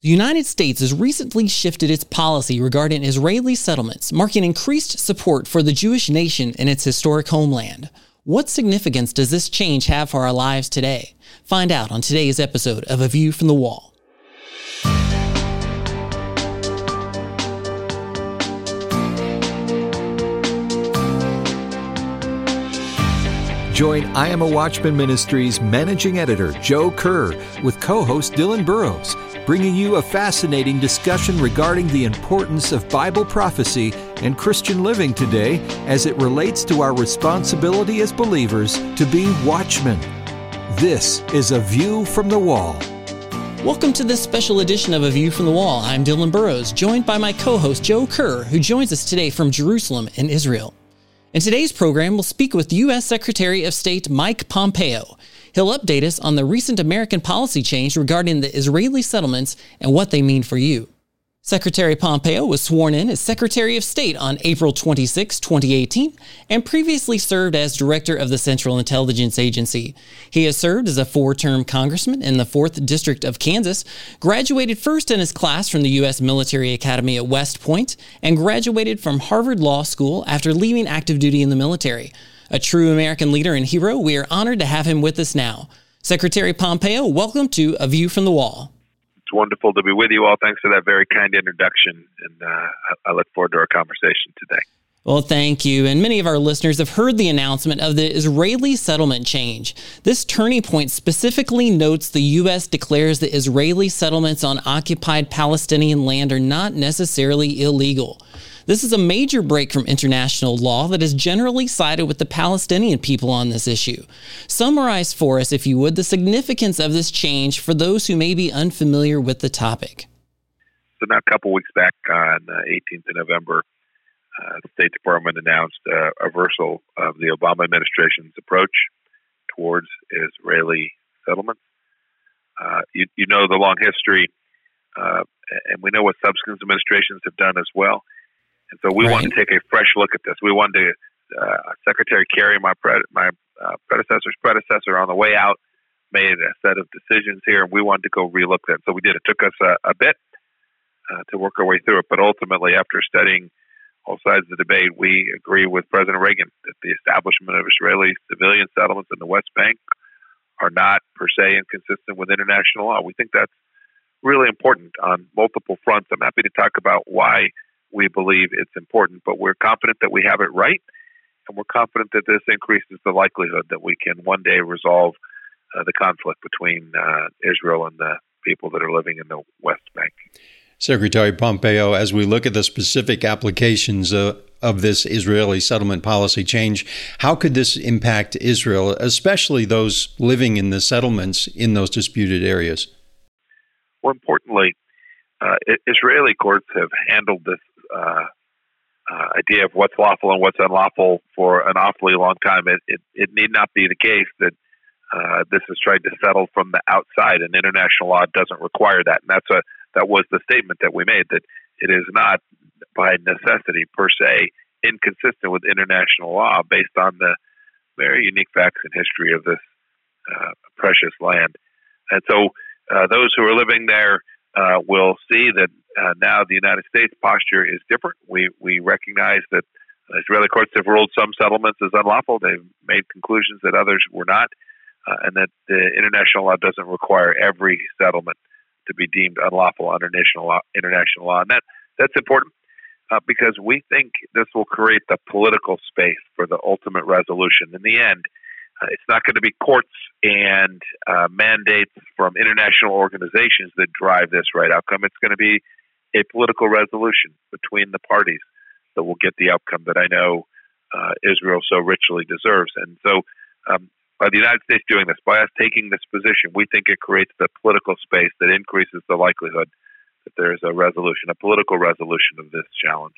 The United States has recently shifted its policy regarding Israeli settlements, marking increased support for the Jewish nation in its historic homeland. What significance does this change have for our lives today? Find out on today's episode of A View from the Wall. Join I Am a Watchman Ministries managing editor Joe Kerr with co host Dillon Burroughs, bringing you a fascinating discussion regarding the importance of Bible prophecy and Christian living today as it relates to our responsibility as believers to be watchmen. This is A View from the Wall. Welcome to this special edition of A View from the Wall. I'm Dillon Burroughs, joined by my co host Joe Kerr, who joins us today from Jerusalem in Israel. In today's program, we'll speak with U.S. Secretary of State Mike Pompeo. He'll update us on the recent American policy change regarding the Israeli settlements and what they mean for you. Secretary Pompeo was sworn in as Secretary of State on April 26, 2018, and previously served as Director of the Central Intelligence Agency. He has served as a four term congressman in the 4th District of Kansas, graduated first in his class from the U.S. Military Academy at West Point, and graduated from Harvard Law School after leaving active duty in the military. A true American leader and hero, we are honored to have him with us now. Secretary Pompeo, welcome to A View from the Wall it's wonderful to be with you all. Thanks for that very kind introduction, and uh, I look forward to our conversation today. Well, thank you. And many of our listeners have heard the announcement of the Israeli settlement change. This turning point specifically notes the U.S. declares that Israeli settlements on occupied Palestinian land are not necessarily illegal. This is a major break from international law that has generally sided with the Palestinian people on this issue. Summarize for us, if you would, the significance of this change for those who may be unfamiliar with the topic. So, now a couple weeks back on the 18th of November, uh, the State Department announced uh, a reversal of the Obama administration's approach towards Israeli settlements. Uh, you, you, know the long history, uh, and we know what subsequent administrations have done as well. And so we right. wanted to take a fresh look at this. We wanted to, uh, Secretary Kerry, my pre- my uh, predecessor's predecessor, on the way out, made a set of decisions here, and we wanted to go relook at it. So we did. It took us a, a bit uh, to work our way through it, but ultimately, after studying all sides of the debate, we agree with President Reagan that the establishment of Israeli civilian settlements in the West Bank are not per se inconsistent with international law. We think that's really important on multiple fronts. I'm happy to talk about why we believe it's important, but we're confident that we have it right, and we're confident that this increases the likelihood that we can one day resolve uh, the conflict between uh, Israel and the people that are living in the West Bank. Secretary Pompeo, as we look at the specific applications uh, of this Israeli settlement policy change, how could this impact Israel, especially those living in the settlements in those disputed areas? More importantly, uh, Israeli courts have handled this uh, uh, idea of what's lawful and what's unlawful for an awfully long time. It, it, it need not be the case that uh, this is tried to settle from the outside, and international law doesn't require that. And that's a that was the statement that we made that it is not by necessity per se inconsistent with international law based on the very unique facts and history of this uh, precious land. And so, uh, those who are living there uh, will see that uh, now the United States posture is different. We we recognize that Israeli courts have ruled some settlements as unlawful. They've made conclusions that others were not, uh, and that the international law doesn't require every settlement to be deemed unlawful under international law. International law, and that that's important uh, because we think this will create the political space for the ultimate resolution. In the end, uh, it's not going to be courts and uh, mandates from international organizations that drive this right outcome. It's going to be a political resolution between the parties that will get the outcome that I know uh, Israel so richly deserves. And so, um, by the United States doing this, by us taking this position, we think it creates the political space that increases the likelihood that there is a resolution, a political resolution of this challenge.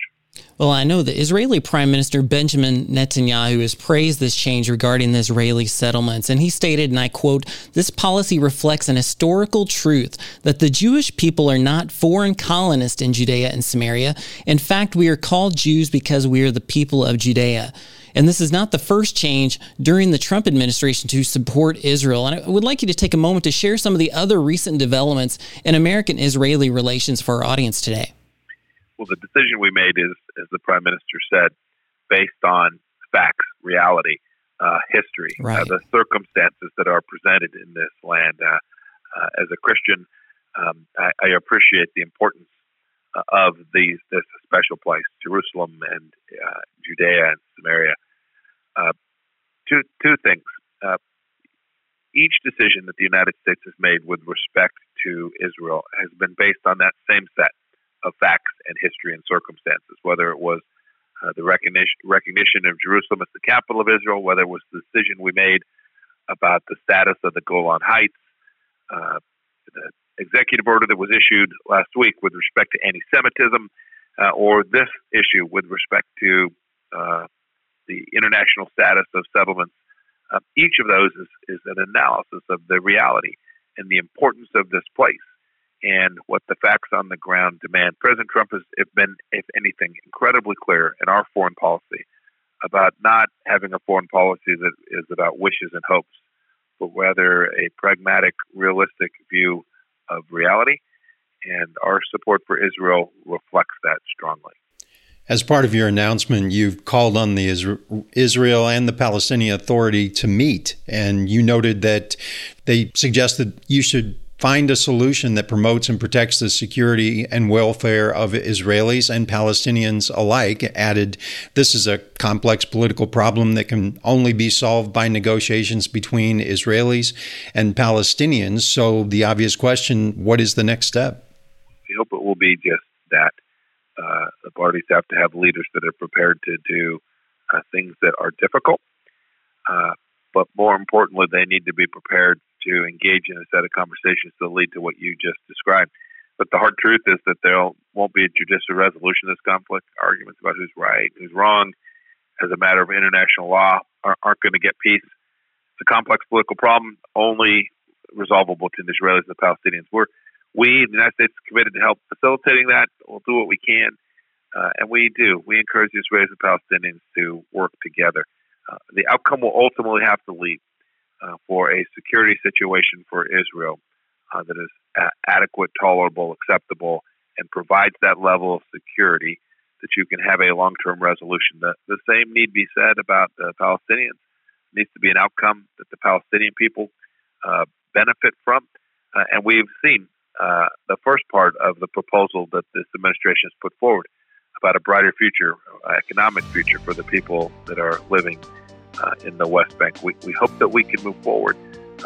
Well, I know the Israeli Prime Minister Benjamin Netanyahu has praised this change regarding the Israeli settlements, and he stated, and I quote, This policy reflects an historical truth that the Jewish people are not foreign colonists in Judea and Samaria. In fact, we are called Jews because we are the people of Judea. And this is not the first change during the Trump administration to support Israel. And I would like you to take a moment to share some of the other recent developments in American Israeli relations for our audience today. Well, the decision we made is, as the prime minister said, based on facts, reality, uh, history, uh, right. uh, the circumstances that are presented in this land. Uh, uh as a Christian, um, I, I, appreciate the importance uh, of these this special place, Jerusalem and Judea and Samaria. two two things. each decision that the United States has made with respect to Israel has been based on that same set of facts and history and circumstances, whether it was uh, the recognition, recognition of Jerusalem as the capital of Israel, whether it was the decision we made about the status of the Golan Heights, uh, the executive order that was issued last week with respect to anti Semitism, uh, or this issue with respect to uh, the international status of settlements. Uh, each of those is, is an analysis of the reality and the importance of this place and what the facts on the ground demand. President Trump has been, if anything, incredibly clear in our foreign policy about not having a foreign policy that is about wishes and hopes, but rather a pragmatic, realistic view of reality. And our support for Israel reflects that strongly. As part of your announcement, you've called on the Israel and the Palestinian Authority to meet, and you noted that they suggested you should find a solution that promotes and protects the security and welfare of Israelis and Palestinians alike. Added, this is a complex political problem that can only be solved by negotiations between Israelis and Palestinians. So, the obvious question what is the next step? We hope it will be just that. Uh, the parties have to have leaders that are prepared to do uh, things that are difficult. Uh, but more importantly, they need to be prepared to engage in a set of conversations that lead to what you just described. But the hard truth is that there won't be a judicial resolution of this conflict. Arguments about who's right, who's wrong, as a matter of international law, aren't going to get peace. It's a complex political problem, only resolvable between the Israelis and the Palestinians. We're, we, the United States, committed to help facilitating that. We'll do what we can, uh, and we do. We encourage the Israelis and Palestinians to work together. Uh, the outcome will ultimately have to lead uh, for a security situation for Israel uh, that is a- adequate, tolerable, acceptable, and provides that level of security that you can have a long-term resolution. The, the same need be said about the Palestinians. It needs to be an outcome that the Palestinian people uh, benefit from, uh, and we've seen uh, the first part of the proposal that this administration has put forward about a brighter future, economic future for the people that are living uh, in the West Bank. We, we hope that we can move forward.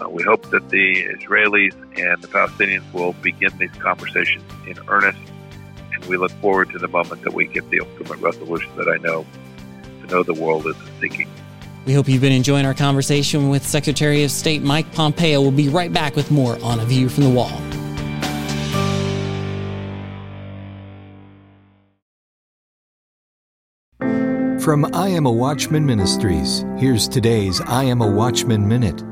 Uh, we hope that the Israelis and the Palestinians will begin these conversations in earnest, and we look forward to the moment that we get the ultimate resolution that I know to know the world is seeking. We hope you've been enjoying our conversation with Secretary of State Mike Pompeo. We'll be right back with more on A View from the Wall. From I Am a Watchman Ministries, here's today's I Am a Watchman Minute.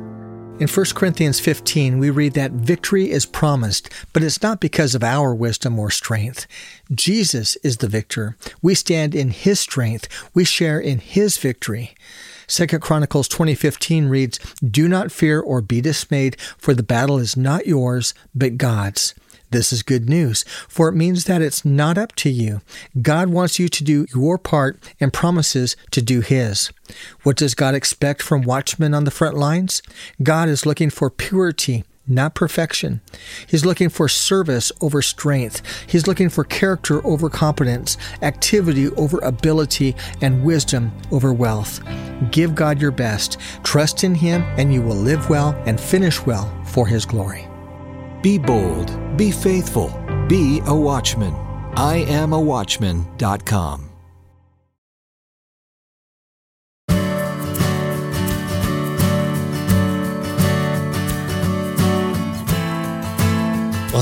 In 1 Corinthians 15, we read that victory is promised, but it's not because of our wisdom or strength. Jesus is the victor. We stand in his strength. We share in his victory. 2 Chronicles 20:15 reads, "Do not fear or be dismayed, for the battle is not yours, but God's." This is good news, for it means that it's not up to you. God wants you to do your part and promises to do His. What does God expect from watchmen on the front lines? God is looking for purity, not perfection. He's looking for service over strength. He's looking for character over competence, activity over ability, and wisdom over wealth. Give God your best, trust in Him, and you will live well and finish well for His glory. Be bold, be faithful, be a watchman. I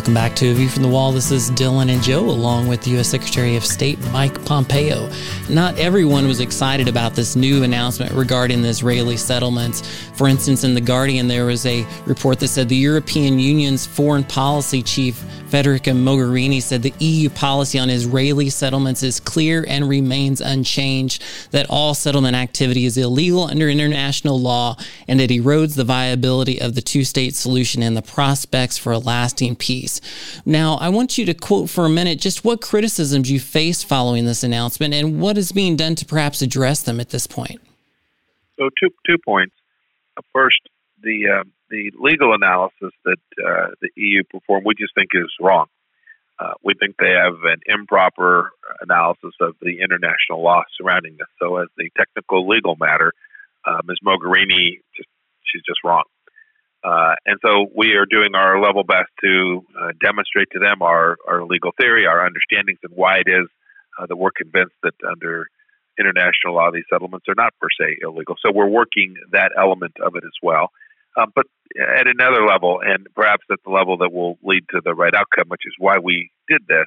Welcome back to A View from the Wall. This is Dillon and Joe, along with U.S. Secretary of State Mike Pompeo. Not everyone was excited about this new announcement regarding the Israeli settlements. For instance, in The Guardian, there was a report that said the European Union's foreign policy chief, Federica Mogherini, said the EU policy on Israeli settlements is clear and remains unchanged, that all settlement activity is illegal under international law, and it erodes the viability of the two state solution and the prospects for a lasting peace Now, I want you to quote for a minute just what criticisms you faced following this announcement and what is being done to perhaps address them at this point. So, two two points. First, the uh, the legal analysis that uh, the EU performed, we just think is wrong. Uh, we think they have an improper analysis of the international law surrounding this. So, as the technical legal matter, uh, Ms. Mogherini, just, she's just wrong. Uh, and so we are doing our level best to uh, demonstrate to them our, our legal theory, our understandings, and why it is uh, that we're convinced that under international law these settlements are not per se illegal. So we're working that element of it as well. Um, but at another level, and perhaps at the level that will lead to the right outcome, which is why we did this,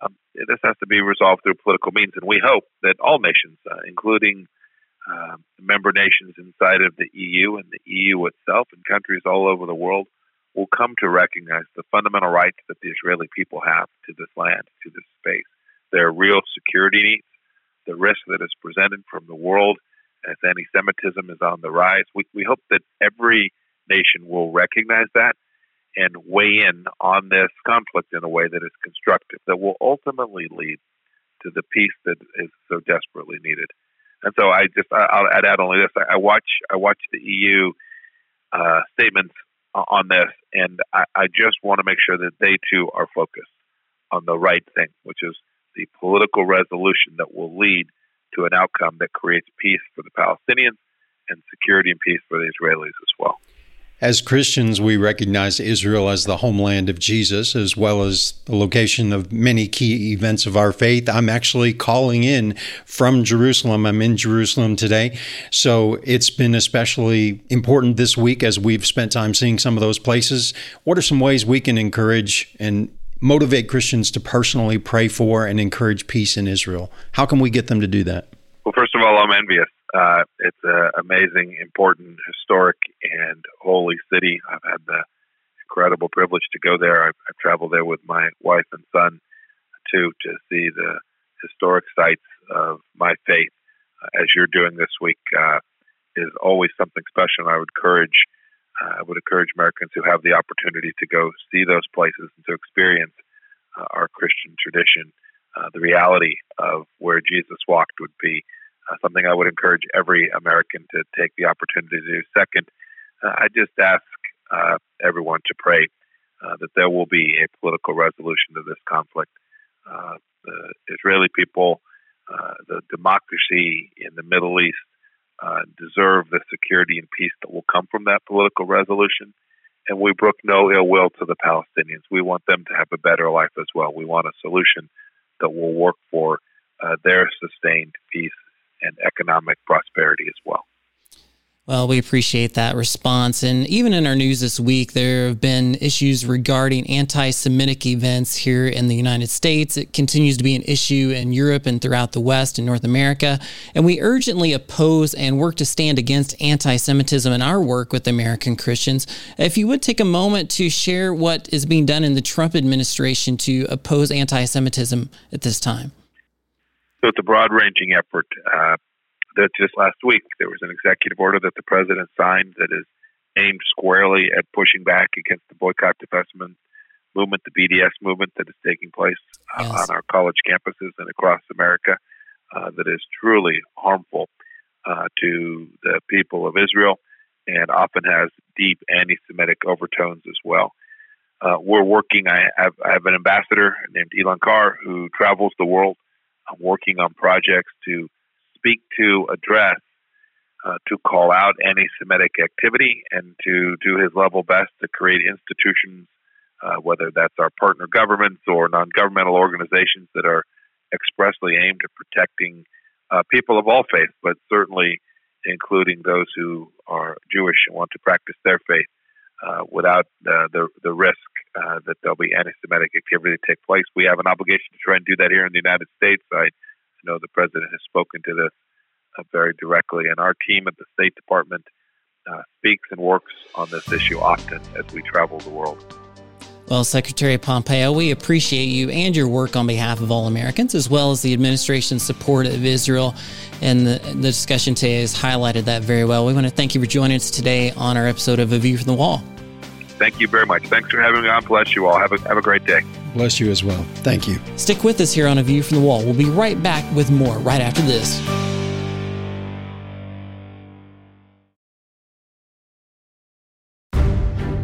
um, this has to be resolved through political means. And we hope that all nations, uh, including um, member nations inside of the EU and the EU itself and countries all over the world will come to recognize the fundamental rights that the Israeli people have to this land, to this space. Their real security needs, the risk that is presented from the world as anti Semitism is on the rise. We, we hope that every nation will recognize that and weigh in on this conflict in a way that is constructive, that will ultimately lead to the peace that is so desperately needed. And so I just I'll add, add only this: I watch I watch the EU uh, statements on this, and I, I just want to make sure that they too are focused on the right thing, which is the political resolution that will lead to an outcome that creates peace for the Palestinians and security and peace for the Israelis as well. As Christians, we recognize Israel as the homeland of Jesus, as well as the location of many key events of our faith. I'm actually calling in from Jerusalem. I'm in Jerusalem today. So it's been especially important this week as we've spent time seeing some of those places. What are some ways we can encourage and motivate Christians to personally pray for and encourage peace in Israel? How can we get them to do that? Well, first of all, I'm envious uh, it's an amazing, important, historic, and holy city. I've had the incredible privilege to go there. I've, I've traveled there with my wife and son too to see the historic sites of my faith. Uh, as you're doing this week, uh, is always something special. And I would encourage, uh, I would encourage Americans who have the opportunity to go see those places and to experience uh, our Christian tradition. Uh, the reality of where Jesus walked would be something I would encourage every American to take the opportunity to do. Second, uh, I just ask uh, everyone to pray uh, that there will be a political resolution to this conflict. Uh, the Israeli people, uh, the democracy in the Middle East, deserve the security and peace that will come from that political resolution. And we brook no ill will to the Palestinians. We want them to have a better life as well. We want a solution that will work for their sustained peace and economic prosperity as well. Well, we appreciate that response. And even in our news this week, there have been issues regarding anti Semitic events here in the United States. It continues to be an issue in Europe and throughout the West and North America. And we urgently oppose and work to stand against anti Semitism in our work with American Christians. If you would take a moment to share what is being done in the Trump administration to oppose anti Semitism at this time. So it's a broad ranging effort. Uh, that just last week there was an executive order that the president signed that is aimed squarely at pushing back against the boycott divestment movement, the BDS movement that is taking place uh, yes. on our college campuses and across America, uh, that is truly harmful uh, to the people of Israel and often has deep anti-Semitic overtones as well. Uh, we're working. I have, I have an ambassador named Elan Carr who travels the world I'm working on projects to speak to, address, uh, to call out anti Semitic activity and to do his level best to create institutions, uh, whether that's our partner governments or non governmental organizations that are expressly aimed at protecting uh, people of all faiths, but certainly including those who are Jewish and want to practice their faith. Uh, without uh, the the risk uh, that there'll be anti-Semitic activity take place. We have an obligation to try and do that here in the United States. I know the president has spoken to this uh, very directly, and our team at the State Department uh, speaks and works on this issue often as we travel the world. Well, Secretary Pompeo, we appreciate you and your work on behalf of all Americans, as well as the administration's support of Israel. And the, the discussion today has highlighted that very well. We want to thank you for joining us today on our episode of A View from the Wall. Thank you very much. Thanks for having me on. Bless you all. Have a, have a great day. Bless you as well. Thank you. Stick with us here on A View from the Wall. We'll be right back with more right after this.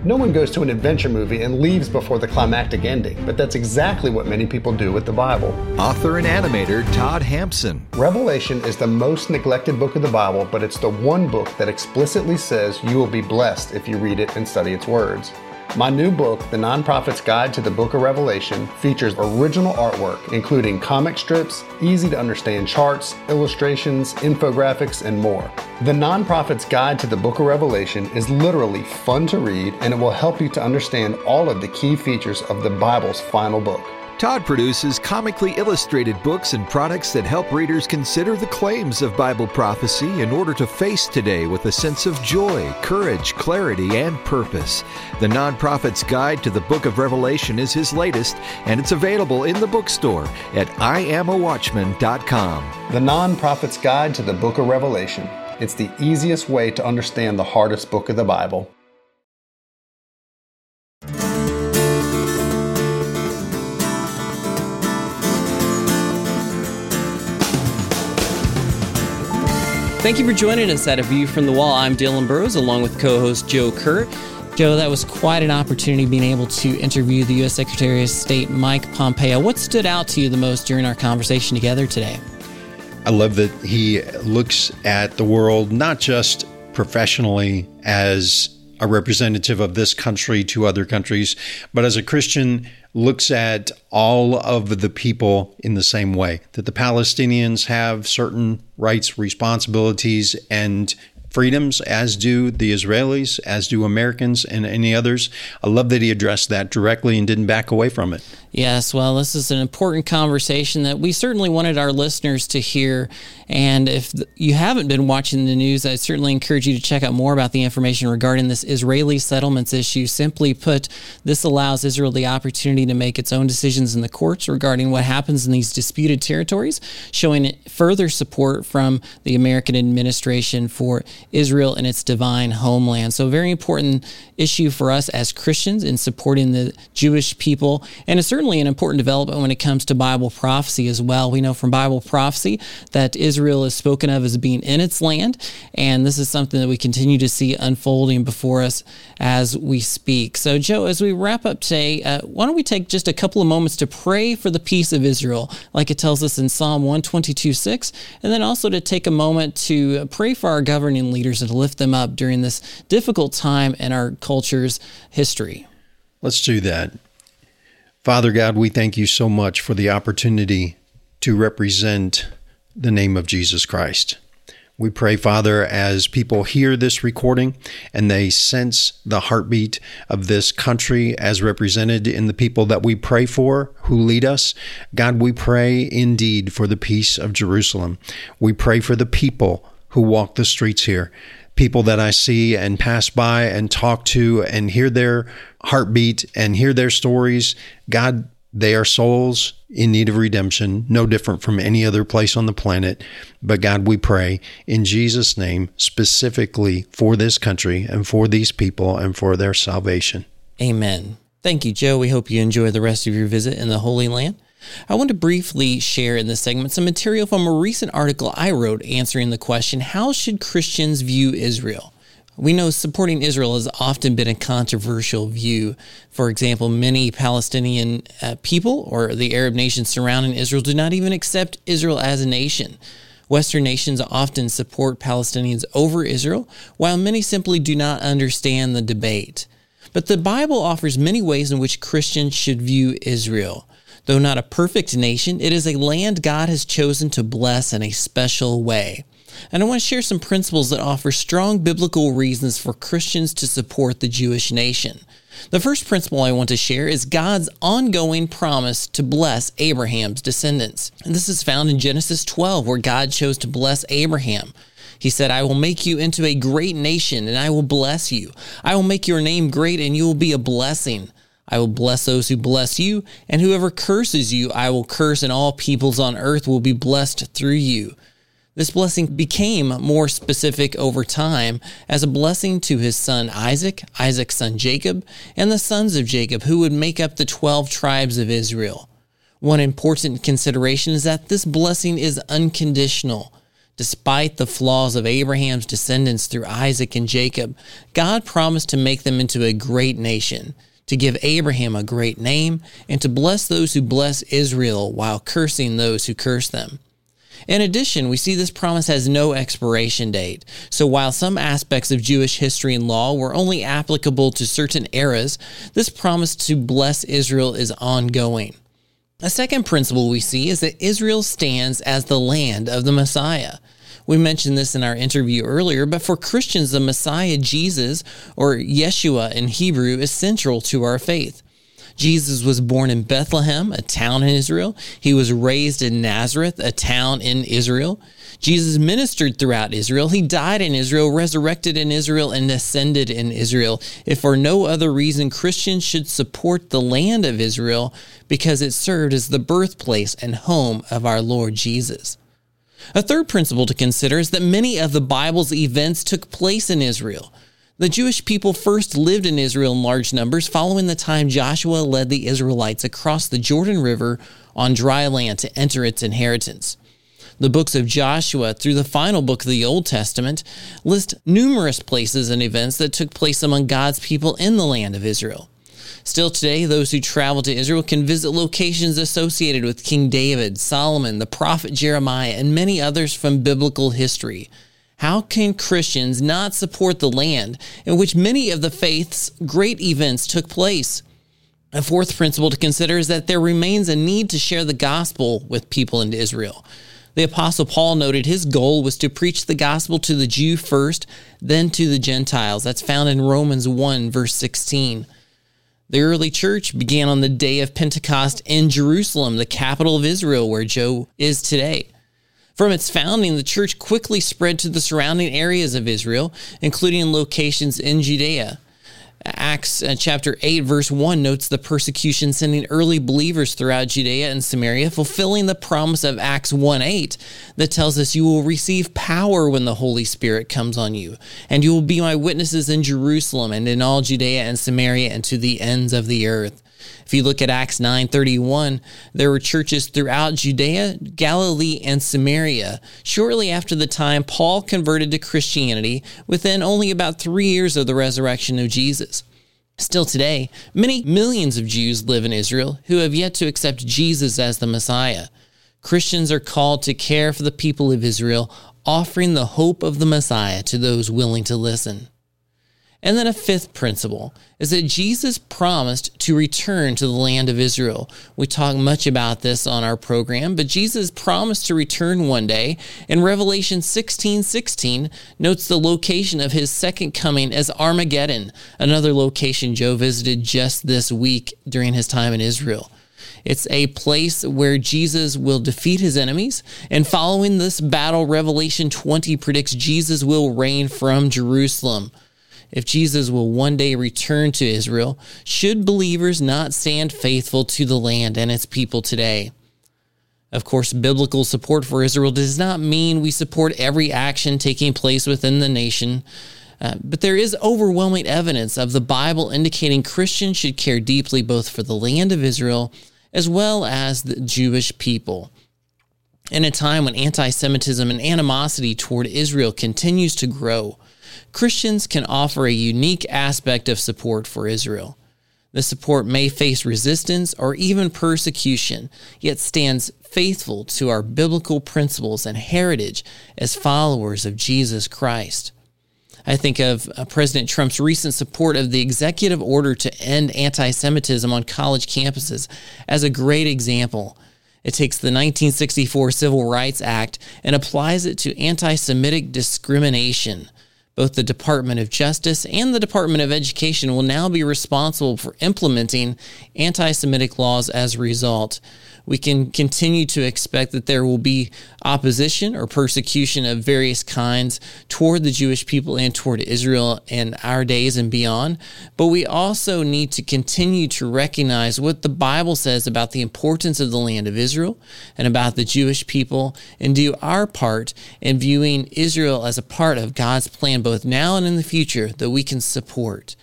No one goes to an adventure movie and leaves before the climactic ending, but that's exactly what many people do with the Bible. Author and animator Todd Hampson. Revelation is the most neglected book of the Bible, but it's the one book that explicitly says you will be blessed if you read it and study its words. My new book, The Non-Prophet's Guide to the Book of Revelation, features original artwork, including comic strips, easy to understand charts, illustrations, infographics, and more. The Non-Prophet's Guide to the Book of Revelation is literally fun to read, and it will help you to understand all of the key features of the Bible's final book. Todd produces comically illustrated books and products that help readers consider the claims of Bible prophecy in order to face today with a sense of joy, courage, clarity, and purpose. The Non-Prophet's Guide to the Book of Revelation is his latest, and it's available in the bookstore at IamAWatchman.com. The Non-Prophet's Guide to the Book of Revelation. It's the easiest way to understand the hardest book of the Bible. Thank you for joining us at A View from the Wall. I'm Dillon Burroughs along with co host Joe Kerr. Joe, that was quite an opportunity being able to interview the U.S. Secretary of State Mike Pompeo. What stood out to you the most during our conversation together today? I love that he looks at the world not just professionally as a representative of this country to other countries, but as a Christian looks at all of the people in the same way that the Palestinians have certain rights, responsibilities, and freedoms, as do the Israelis, as do Americans and any others. I love that he addressed that directly and didn't back away from it. Yes, well, this is an important conversation that we certainly wanted our listeners to hear. And if you haven't been watching the news, I certainly encourage you to check out more about the information regarding this Israeli settlements issue. Simply put, this allows Israel the opportunity to make its own decisions in the courts regarding what happens in these disputed territories, showing further support from the American administration for Israel and its divine homeland. So, a very important issue for us as Christians in supporting the Jewish people. And it's certainly an important development when it comes to Bible prophecy as well. We know from Bible prophecy that Israel is spoken of as being in its land. And this is something that we continue to see unfolding before us as we speak. So, Joe, as we wrap up today, uh, why don't we take just a couple of moments to pray for the peace of Israel, like it tells us in Psalm 122 6, and then also to take a moment to pray for our governing leaders and to lift them up during this difficult time in our culture's history. Let's do that. Father God, we thank you so much for the opportunity to represent the name of Jesus Christ. We pray, Father, as people hear this recording and they sense the heartbeat of this country as represented in the people that we pray for who lead us. God, we pray indeed for the peace of Jerusalem. We pray for the people who walk the streets here, people that I see and pass by and talk to and hear their heartbeat and hear their stories. God, they are souls in need of redemption, no different from any other place on the planet. But God, we pray in Jesus' name, specifically for this country and for these people and for their salvation. Amen. Thank you, Joe. We hope you enjoy the rest of your visit in the Holy Land. I want to briefly share in this segment some material from a recent article I wrote answering the question How should Christians view Israel? We know supporting Israel has often been a controversial view. For example, many Palestinian uh, people or the Arab nations surrounding Israel do not even accept Israel as a nation. Western nations often support Palestinians over Israel, while many simply do not understand the debate. But the Bible offers many ways in which Christians should view Israel. Though not a perfect nation, it is a land God has chosen to bless in a special way. and I want to share some principles that offer strong biblical reasons for Christians to support the Jewish nation. The first principle I want to share is God's ongoing promise to bless Abraham's descendants. And this is found in Genesis 12, where God chose to bless Abraham. He said, I will make you into a great nation, and I will bless you. I will make your name great, and you will be a blessing. I will bless those who bless you, and whoever curses you, I will curse, and all peoples on earth will be blessed through you. This blessing became more specific over time as a blessing to his son Isaac, Isaac's son Jacob, and the sons of Jacob, who would make up the 12 tribes of Israel. One important consideration is that this blessing is unconditional. Despite the flaws of Abraham's descendants through Isaac and Jacob, God promised to make them into a great nation, to give Abraham a great name, and to bless those who bless Israel while cursing those who curse them. In addition, we see this promise has no expiration date. So while some aspects of Jewish history and law were only applicable to certain eras, this promise to bless Israel is ongoing. A second principle we see is that Israel stands as the land of the Messiah. We mentioned this in our interview earlier, but for Christians, the Messiah, Jesus, or Yeshua in Hebrew, is central to our faith. Jesus was born in Bethlehem, a town in Israel. He was raised in Nazareth, a town in Israel. Jesus ministered throughout Israel. He died in Israel, resurrected in Israel, and ascended in Israel. If for no other reason, Christians should support the land of Israel because it served as the birthplace and home of our Lord Jesus. A third principle to consider is that many of the Bible's events took place in Israel. The Jewish people first lived in Israel in large numbers following the time Joshua led the Israelites across the Jordan River on dry land to enter its inheritance. The books of Joshua through the final book of the Old Testament list numerous places and events that took place among God's people in the land of Israel. Still today, those who travel to Israel can visit locations associated with King David, Solomon, the prophet Jeremiah, and many others from biblical history. How can Christians not support the land in which many of the faith's great events took place? A fourth principle to consider is that there remains a need to share the gospel with people in Israel. The Apostle Paul noted his goal was to preach the gospel to the Jew first, then to the Gentiles. That's found in Romans 1, verse 16. The early church began on the day of Pentecost in Jerusalem, the capital of Israel, where Joe is today. From its founding, the church quickly spread to the surrounding areas of Israel, including locations in Judea. Acts uh, chapter 8, verse 1 notes the persecution sending early believers throughout Judea and Samaria, fulfilling the promise of Acts 1 8 that tells us, You will receive power when the Holy Spirit comes on you, and you will be my witnesses in Jerusalem and in all Judea and Samaria and to the ends of the earth. If you look at Acts 9:31, there were churches throughout Judea, Galilee, and Samaria. Shortly after the time Paul converted to Christianity, within only about 3 years of the resurrection of Jesus. Still today, many millions of Jews live in Israel who have yet to accept Jesus as the Messiah. Christians are called to care for the people of Israel, offering the hope of the Messiah to those willing to listen. And then a fifth principle is that Jesus promised to return to the land of Israel. We talk much about this on our program, but Jesus promised to return one day. And Revelation 16 16 notes the location of his second coming as Armageddon, another location Joe visited just this week during his time in Israel. It's a place where Jesus will defeat his enemies. And following this battle, Revelation 20 predicts Jesus will reign from Jerusalem if Jesus will one day return to Israel, should believers not stand faithful to the land and its people today? Of course, biblical support for Israel does not mean we support every action taking place within the nation, uh, but there is overwhelming evidence of the Bible indicating Christians should care deeply both for the land of Israel as well as the Jewish people. In a time when anti Semitism and animosity toward Israel continues to grow, Christians can offer a unique aspect of support for Israel. The support may face resistance or even persecution, yet stands faithful to our biblical principles and heritage as followers of Jesus Christ. I think of uh, President Trump's recent support of the executive order to end anti Semitism on college campuses as a great example. It takes the 1964 Civil Rights Act and applies it to anti Semitic discrimination. Both the Department of Justice and the Department of Education will now be responsible for implementing anti Semitic laws as a result we can continue to expect that there will be opposition or persecution of various kinds toward the Jewish people and toward Israel in our days and beyond. But we also need to continue to recognize what the Bible says about the importance of the land of Israel and about the Jewish people and do our part in viewing Israel as a part of God's plan both now and in the future that we can support.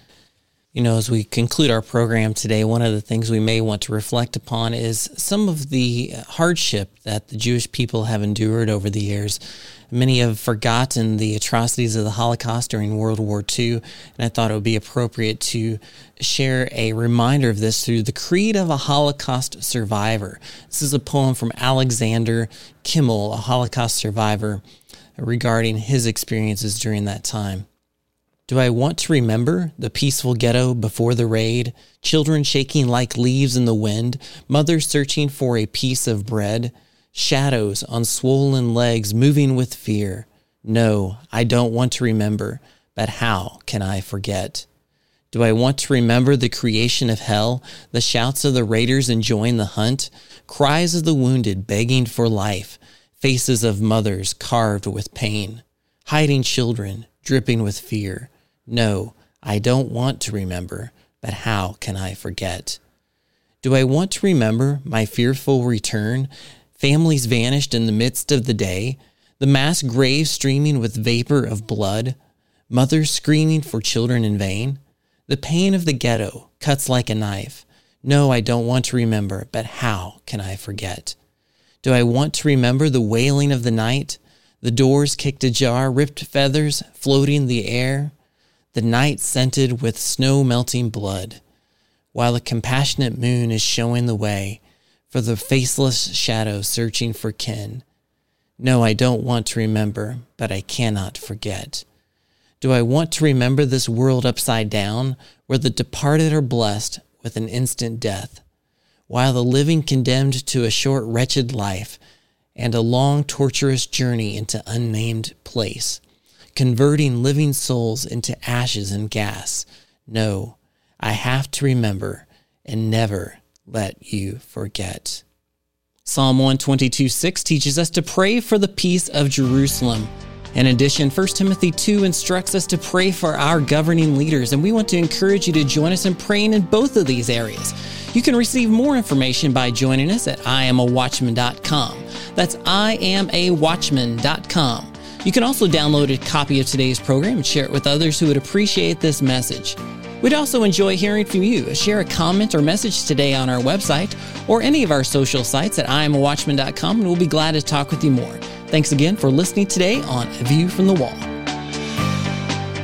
You know, as we conclude our program today, one of the things we may want to reflect upon is some of the hardship that the Jewish people have endured over the years. Many have forgotten the atrocities of the Holocaust during World War II, and I thought it would be appropriate to share a reminder of this through the Creed of a Holocaust Survivor. This is a poem from Alexander Kimel, a Holocaust survivor, regarding his experiences during that time. Do I want to remember the peaceful ghetto before the raid, children shaking like leaves in the wind, mothers searching for a piece of bread, shadows on swollen legs moving with fear? No, I don't want to remember, but how can I forget? Do I want to remember the creation of hell, the shouts of the raiders enjoying the hunt, cries of the wounded begging for life, faces of mothers carved with pain, hiding children dripping with fear? No, I don't want to remember, but how can I forget? Do I want to remember my fearful return, families vanished in the midst of the day, the mass graves streaming with vapor of blood, mothers screaming for children in vain? The pain of the ghetto cuts like a knife. No, I don't want to remember, but how can I forget? Do I want to remember the wailing of the night, the doors kicked ajar, ripped feathers floating the air? The night scented with snow melting blood, while a compassionate moon is showing the way for the faceless shadows searching for kin. No, I don't want to remember, but I cannot forget. Do I want to remember this world upside down, where the departed are blessed with an instant death, while the living condemned to a short wretched life and a long torturous journey into unnamed place? Converting living souls into ashes and gas. No, I have to remember and never let you forget. Psalm 122 6 teaches us to pray for the peace of Jerusalem. In addition, 1 Timothy 2 instructs us to pray for our governing leaders, and we want to encourage you to join us in praying in both of these areas. You can receive more information by joining us at iamawatchman.com. That's iamawatchman.com. You can also download a copy of today's program and share it with others who would appreciate this message. We'd also enjoy hearing from you. Share a comment or message today on our website or any of our social sites at iamawatchman.com, and we'll be glad to talk with you more. Thanks again for listening today on A View from the Wall.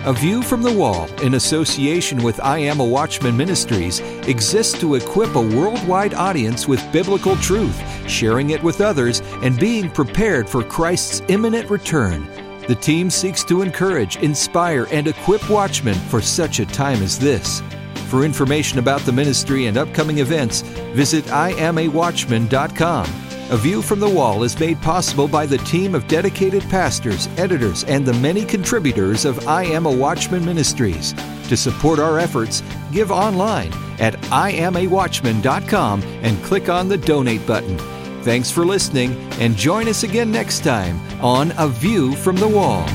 A View from the Wall, in association with I Am a Watchman Ministries, exists to equip a worldwide audience with biblical truth, sharing it with others, and being prepared for Christ's imminent return. The team seeks to encourage, inspire, and equip watchmen for such a time as this. For information about the ministry and upcoming events, visit iamawatchman.com. A View from the Wall is made possible by the team of dedicated pastors, editors, and the many contributors of I Am a Watchman Ministries. To support our efforts, give online at iamawatchman.com and click on the donate button. Thanks for listening and join us again next time on A View from the Wall.